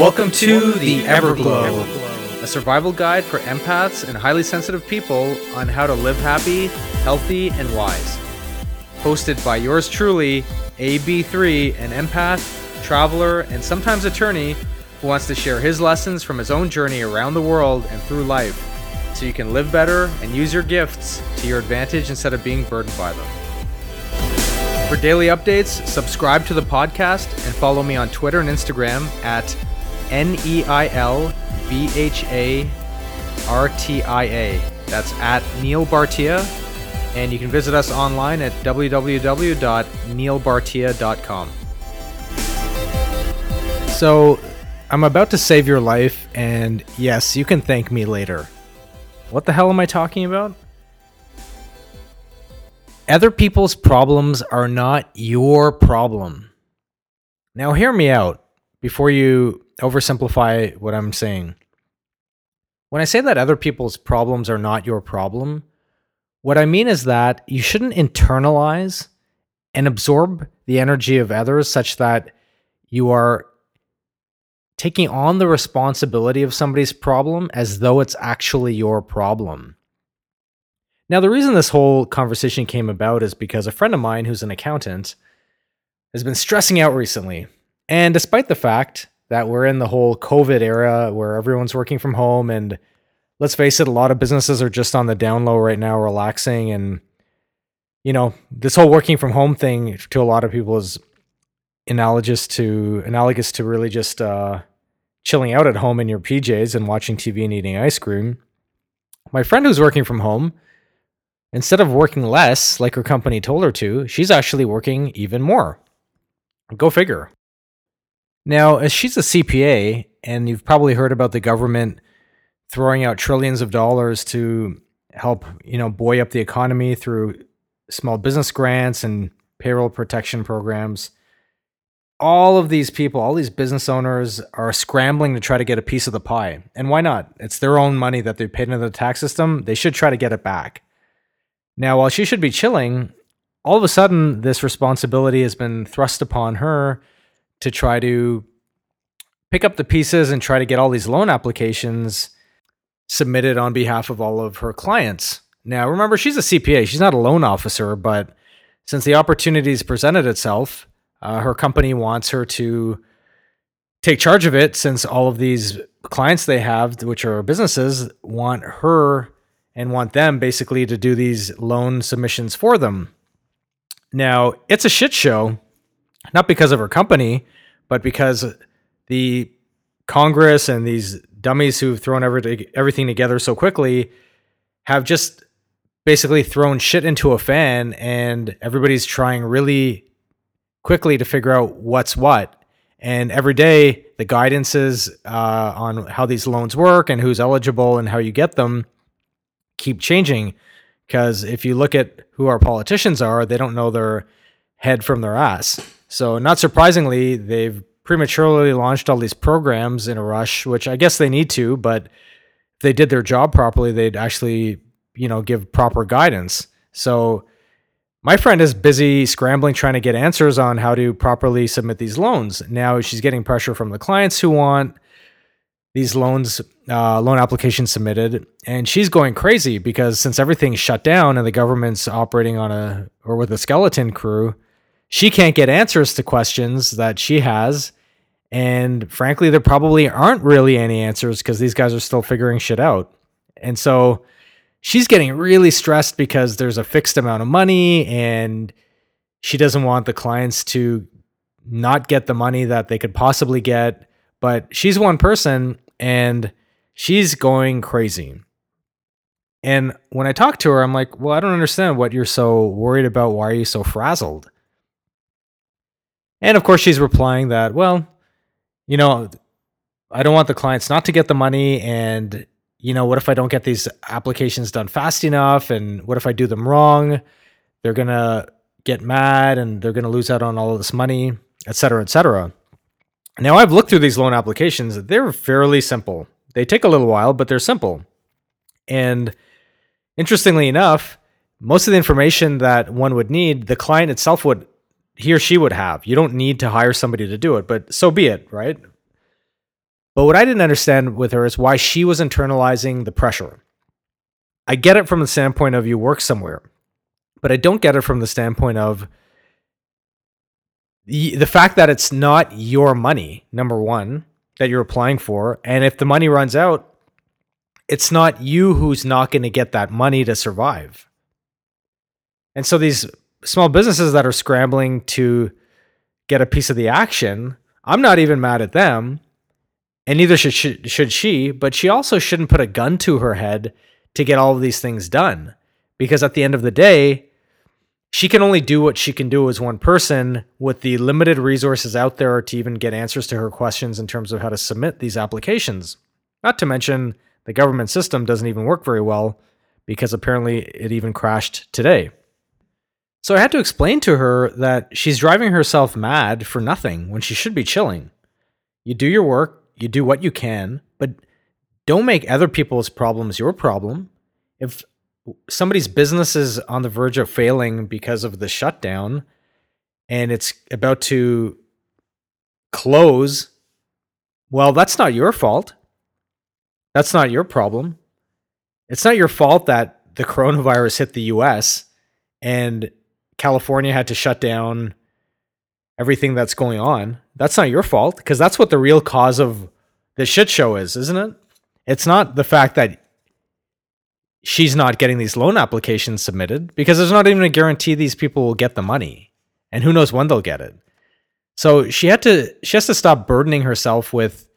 Welcome to the Everglow, a survival guide for empaths and highly sensitive people on how to live happy, healthy, and wise. Hosted by yours truly, AB3, an empath, traveler, and sometimes attorney who wants to share his lessons from his own journey around the world and through life so you can live better and use your gifts to your advantage instead of being burdened by them. For daily updates, subscribe to the podcast and follow me on Twitter and Instagram at N E I L B H A R T I A. That's at Neil Bhartia. And you can visit us online at www.neilbhartia.com. So, I'm about to save your life, and yes, you can thank me later. What the hell am I talking about? Other people's problems are not your problem. Now, hear me out before you oversimplify what I'm saying. When I say that other people's problems are not your problem, what I mean is that you shouldn't internalize and absorb the energy of others such that you are taking on the responsibility of somebody's problem as though it's actually your problem. Now, the reason this whole conversation came about is because a friend of mine who's an accountant has been stressing out recently. And despite the fact that we're in the whole COVID era where everyone's working from home, and let's face it, a lot of businesses are just on the down low right now, relaxing. And, you know, this whole working from home thing to a lot of people is analogous to analogous to really just uh, chilling out at home in your PJs and watching TV and eating ice cream. My friend who's working from home Instead of working less, like her company told her to, she's actually working even more. Go figure. Now, as she's a CPA, and you've probably heard about the government throwing out trillions of dollars to help, you know, buoy up the economy through small business grants and payroll protection programs. All of these people, all these business owners are scrambling to try to get a piece of the pie. And why not? It's their own money that they paid into the tax system. They should try to get it back. Now, while she should be chilling, all of a sudden this responsibility has been thrust upon her to try to pick up the pieces and try to get all these loan applications submitted on behalf of all of her clients. Now, remember, she's a CPA, she's not a loan officer, but since the opportunities presented itself, uh, her company wants her to take charge of it since all of these clients they have, which are businesses, want her and want them basically to do these loan submissions for them. Now, it's a shit show, not because of her company, but because the Congress and these dummies who've thrown everything together so quickly have just basically thrown shit into a fan and everybody's trying really quickly to figure out what's what. And every day, the guidances uh, on how these loans work and who's eligible and how you get them keep changing because if you look at who our politicians are, they don't know their head from their ass. So, not surprisingly, they've prematurely launched all these programs in a rush, which I guess they need to, but if they did their job properly, they'd actually, you know, give proper guidance. So, my friend is busy scrambling trying to get answers on how to properly submit these loans. Now she's getting pressure from the clients who want these loans uh, loan applications submitted and she's going crazy because since everything's shut down and the government's operating on a or with a skeleton crew she can't get answers to questions that she has and frankly there probably aren't really any answers because these guys are still figuring shit out and so she's getting really stressed because there's a fixed amount of money and she doesn't want the clients to not get the money that they could possibly get but she's one person and she's going crazy. And when I talk to her, I'm like, well, I don't understand what you're so worried about. Why are you so frazzled? And of course, she's replying that, well, you know, I don't want the clients not to get the money. And, you know, what if I don't get these applications done fast enough? And what if I do them wrong? They're going to get mad and they're going to lose out on all of this money, et cetera, et cetera. Now, I've looked through these loan applications. They're fairly simple. They take a little while, but they're simple. And interestingly enough, most of the information that one would need, the client itself would, he or she would have. You don't need to hire somebody to do it, but so be it, right? But what I didn't understand with her is why she was internalizing the pressure. I get it from the standpoint of you work somewhere, but I don't get it from the standpoint of the, fact that it's not your money, number one, that you're applying for. And if the money runs out, it's not you who's not going to get that money to survive. And so these small businesses that are scrambling to get a piece of the action, I'm not even mad at them. And neither should she, should she, but she also shouldn't put a gun to her head to get all of these things done. Because at the end of the day, she can only do what she can do as one person with the limited resources out there to even get answers to her questions in terms of how to submit these applications. Not to mention, the government system doesn't even work very well because apparently it even crashed today. So I had to explain to her that she's driving herself mad for nothing when she should be chilling. You do your work, you do what you can, but don't make other people's problems your problem. If somebody's business is on the verge of failing because of the shutdown and it's about to close, well, that's not your fault. That's not your problem. It's not your fault that the coronavirus hit the US and California had to shut down everything that's going on. That's not your fault because that's what the real cause of the shit show is, isn't it? It's not the fact that she's not getting these loan applications submitted because there's not even a guarantee these people will get the money and who knows when they'll get it so she had to she has to stop burdening herself with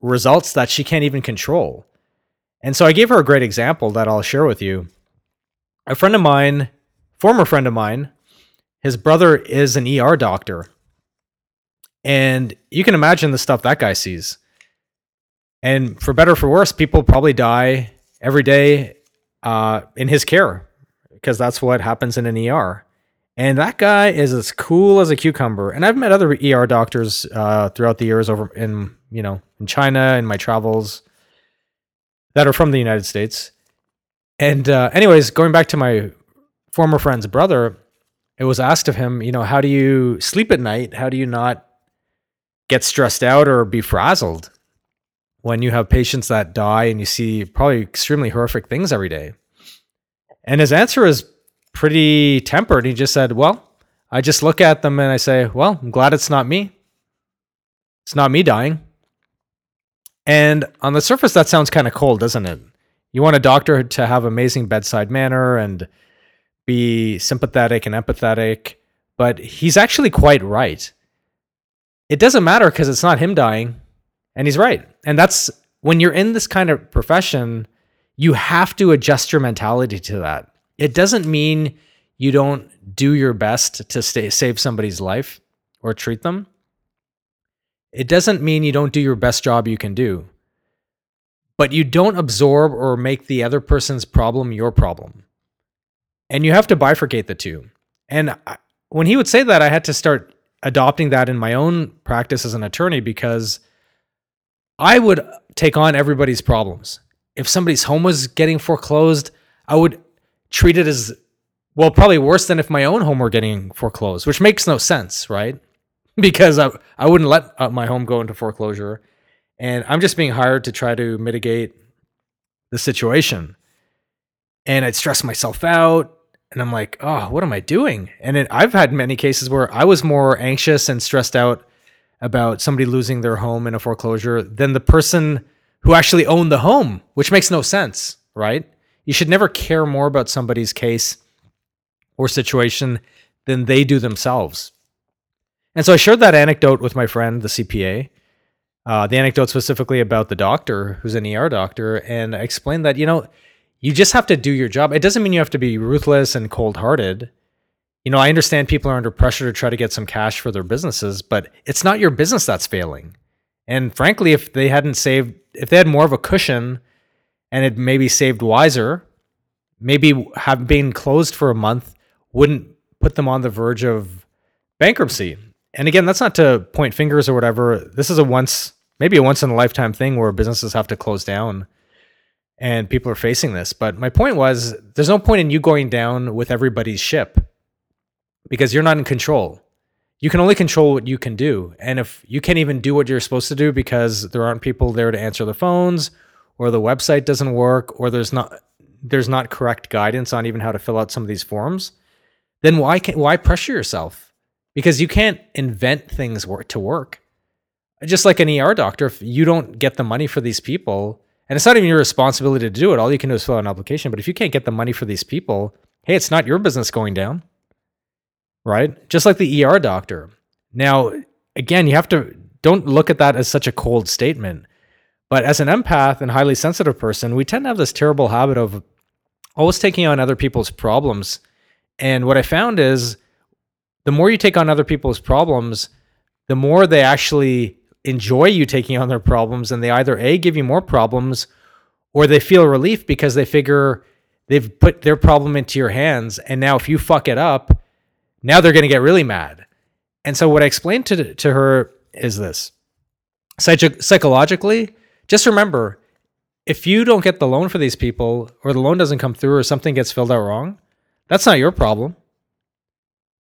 results that she can't even control and so i gave her a great example that i'll share with you a friend of mine former friend of mine his brother is an er doctor and you can imagine the stuff that guy sees and for better or for worse people probably die every day uh, in his care because that's what happens in an ER. And that guy is as cool as a cucumber. And I've met other ER doctors uh, throughout the years over in you know in China in my travels that are from the United States. And uh, anyways, going back to my former friend's brother, it was asked of him, you know, how do you sleep at night? How do you not get stressed out or be frazzled? when you have patients that die and you see probably extremely horrific things every day? And his answer is pretty tempered. He just said, Well, I just look at them and I say, Well, I'm glad it's not me. It's not me dying. And on the surface, that sounds kind of cold, doesn't it? You want a doctor to have amazing bedside manner and be sympathetic and empathetic, but he's actually quite right. It doesn't matter because it's not him dying, and he's right. And that's when you're in this kind of profession, you have to adjust your mentality to that. It doesn't mean you don't do your best to stay, save somebody's life or treat them. It doesn't mean you don't do your best job you can do. But you don't absorb or make the other person's problem your problem. And you have to bifurcate the two. And when he would say that, I had to start adopting that in my own practice as an attorney because I would take on everybody's problems. If somebody's home was getting foreclosed, I would treat it as well, probably worse than if my own home were getting foreclosed, which makes no sense, right? Because I, I wouldn't let uh, my home go into foreclosure. And I'm just being hired to try to mitigate the situation. And I'd stress myself out. And I'm like, oh, what am I doing? And it, I've had many cases where I was more anxious and stressed out about somebody losing their home in a foreclosure than the person who actually owned the home, which makes no sense, right? You should never care more about somebody's case or situation than they do themselves. And so I shared that anecdote with my friend, the CPA, uh, the anecdote specifically about the doctor who's an ER doctor. And I explained that, you know, you just have to do your job. It doesn't mean you have to be ruthless and cold hearted you know, I understand people are under pressure to try to get some cash for their businesses, but it's not your business that's failing. And frankly, if they hadn't saved, if they had more of a cushion and it maybe saved wiser, maybe have been closed for a month wouldn't put them on the verge of bankruptcy. And again, that's not to point fingers or whatever. This is a once, maybe a once in a lifetime thing where businesses have to close down and people are facing this. But my point was there's no point in you going down with everybody's ship because you're not in control. you can only control what you can do. And if you can't even do what you're supposed to do because there aren't people there to answer the phones or the website doesn't work or there's not there's not correct guidance on even how to fill out some of these forms, then why can why pressure yourself? Because you can't invent things to work. Just like an ER doctor, if you don't get the money for these people, and it's not even your responsibility to do it, all you can do is fill out an application. But if you can't get the money for these people, hey, it's not your business going down right? Just like the ER doctor. Now, again, you have to don't look at that as such a cold statement. But as an empath and highly sensitive person, we tend to have this terrible habit of always taking on other people's problems. And what I found is the more you take on other people's problems, the more they actually enjoy you taking on their problems and they either A give you more problems or they feel relief because they figure they've put their problem into your hands and now if you fuck it up, now they're going to get really mad. And so what I explained to to her is this: Psych- psychologically, just remember, if you don't get the loan for these people, or the loan doesn't come through, or something gets filled out wrong, that's not your problem.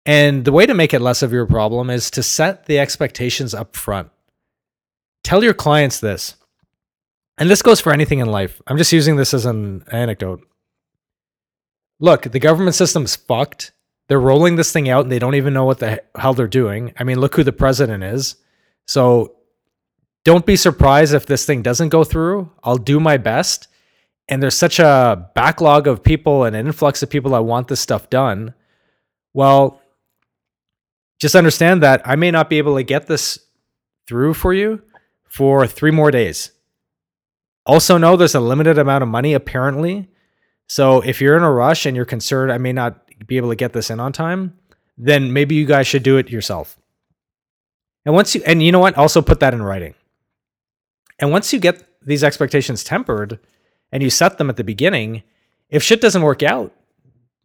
And the way to make it less of your problem is to set the expectations up front. Tell your clients this. And this goes for anything in life. I'm just using this as an anecdote. Look, the government system's fucked they're rolling this thing out and they don't even know what the hell they're doing. I mean, look who the president is. So don't be surprised if this thing doesn't go through. I'll do my best. And there's such a backlog of people and an influx of people that want this stuff done. Well, just understand that I may not be able to get this through for you for three more days. Also, know there's a limited amount of money apparently. So if you're in a rush and you're concerned, I may not be able to get this in on time, then maybe you guys should do it yourself. And once you, and you know what? Also put that in writing. And once you get these expectations tempered and you set them at the beginning, if shit doesn't work out,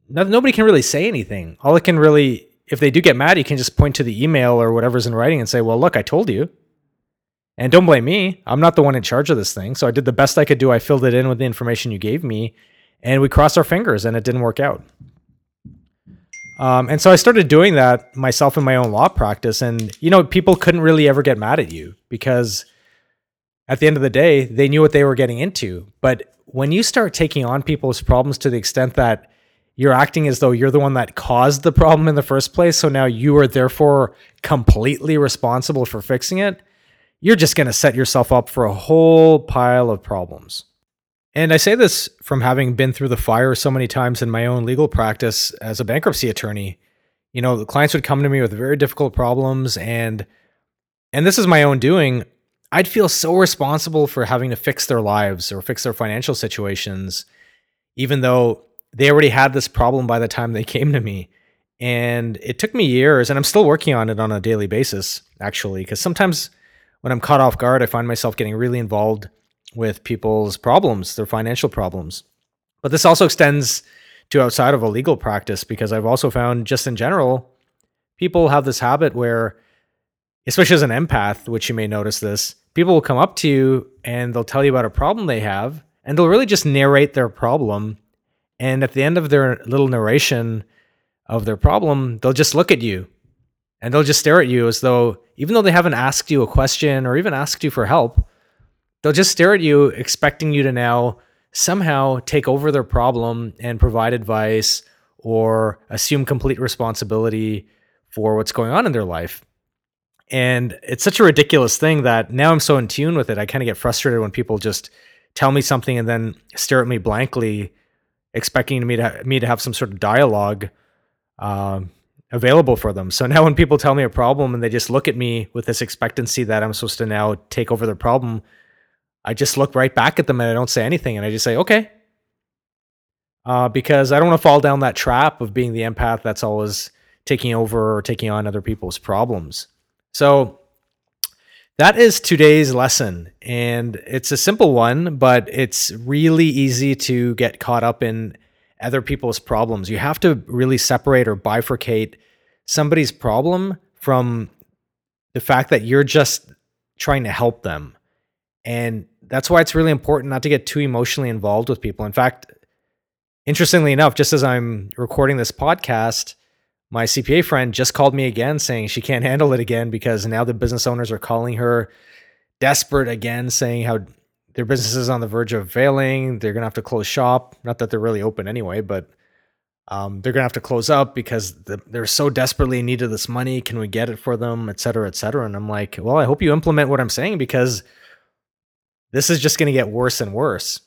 nobody can really say anything. All it can really, if they do get mad, you can just point to the email or whatever's in writing and say, well, look, I told you. And don't blame me. I'm not the one in charge of this thing. So I did the best I could do. I filled it in with the information you gave me and we crossed our fingers and it didn't work out. Um, and so I started doing that myself in my own law practice. And, you know, people couldn't really ever get mad at you because at the end of the day, they knew what they were getting into. But when you start taking on people's problems to the extent that you're acting as though you're the one that caused the problem in the first place, so now you are therefore completely responsible for fixing it, you're just going to set yourself up for a whole pile of problems. And I say this from having been through the fire so many times in my own legal practice as a bankruptcy attorney. You know, the clients would come to me with very difficult problems and and this is my own doing. I'd feel so responsible for having to fix their lives or fix their financial situations even though they already had this problem by the time they came to me. And it took me years and I'm still working on it on a daily basis actually because sometimes when I'm caught off guard I find myself getting really involved with people's problems, their financial problems. But this also extends to outside of a legal practice because I've also found just in general, people have this habit where, especially as an empath, which you may notice this, people will come up to you and they'll tell you about a problem they have and they'll really just narrate their problem. And at the end of their little narration of their problem, they'll just look at you and they'll just stare at you as though, even though they haven't asked you a question or even asked you for help, They'll just stare at you, expecting you to now somehow take over their problem and provide advice or assume complete responsibility for what's going on in their life. And it's such a ridiculous thing that now I'm so in tune with it. I kind of get frustrated when people just tell me something and then stare at me blankly, expecting me to me to have some sort of dialogue um, available for them. So now when people tell me a problem and they just look at me with this expectancy that I'm supposed to now take over their problem, I just look right back at them and I don't say anything. And I just say, okay. Uh, because I don't want to fall down that trap of being the empath that's always taking over or taking on other people's problems. So that is today's lesson. And it's a simple one, but it's really easy to get caught up in other people's problems. You have to really separate or bifurcate somebody's problem from the fact that you're just trying to help them. And that's why it's really important not to get too emotionally involved with people. In fact, interestingly enough, just as I'm recording this podcast, my CPA friend just called me again saying she can't handle it again because now the business owners are calling her desperate again, saying how their business is on the verge of failing. They're going to have to close shop. Not that they're really open anyway, but um, they're going to have to close up because the, they're so desperately in need of this money. Can we get it for them, et cetera, et cetera? And I'm like, well, I hope you implement what I'm saying because this is just going to get worse and worse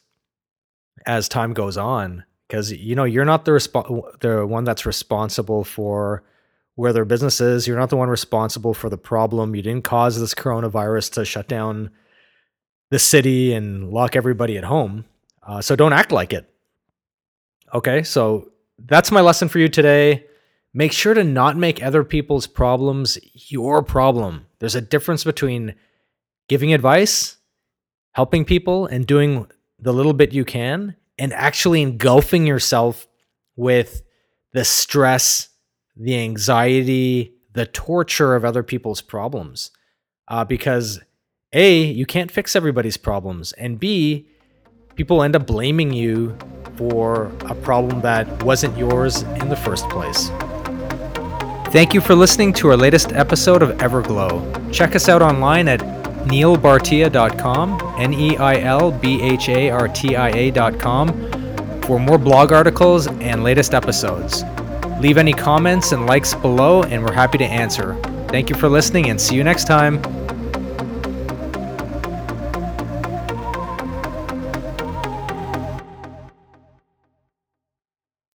as time goes on because you know you're not the resp- the one that's responsible for where their business is. You're not the one responsible for the problem. You didn't cause this coronavirus to shut down the city and lock everybody at home. Uh, so don't act like it. Okay, so that's my lesson for you today. Make sure to not make other people's problems your problem. There's a difference between giving advice, helping people, and doing the little bit you can and actually engulfing yourself with the stress, the anxiety, the torture of other people's problems. Uh, because A, you can't fix everybody's problems, and B, people end up blaming you for a problem that wasn't yours in the first place. Thank you for listening to our latest episode of Everglow. Check us out online at neilbhartia.com, N E I L B H A R T I A.com, for more blog articles and latest episodes. Leave any comments and likes below, and we're happy to answer. Thank you for listening, and see you next time.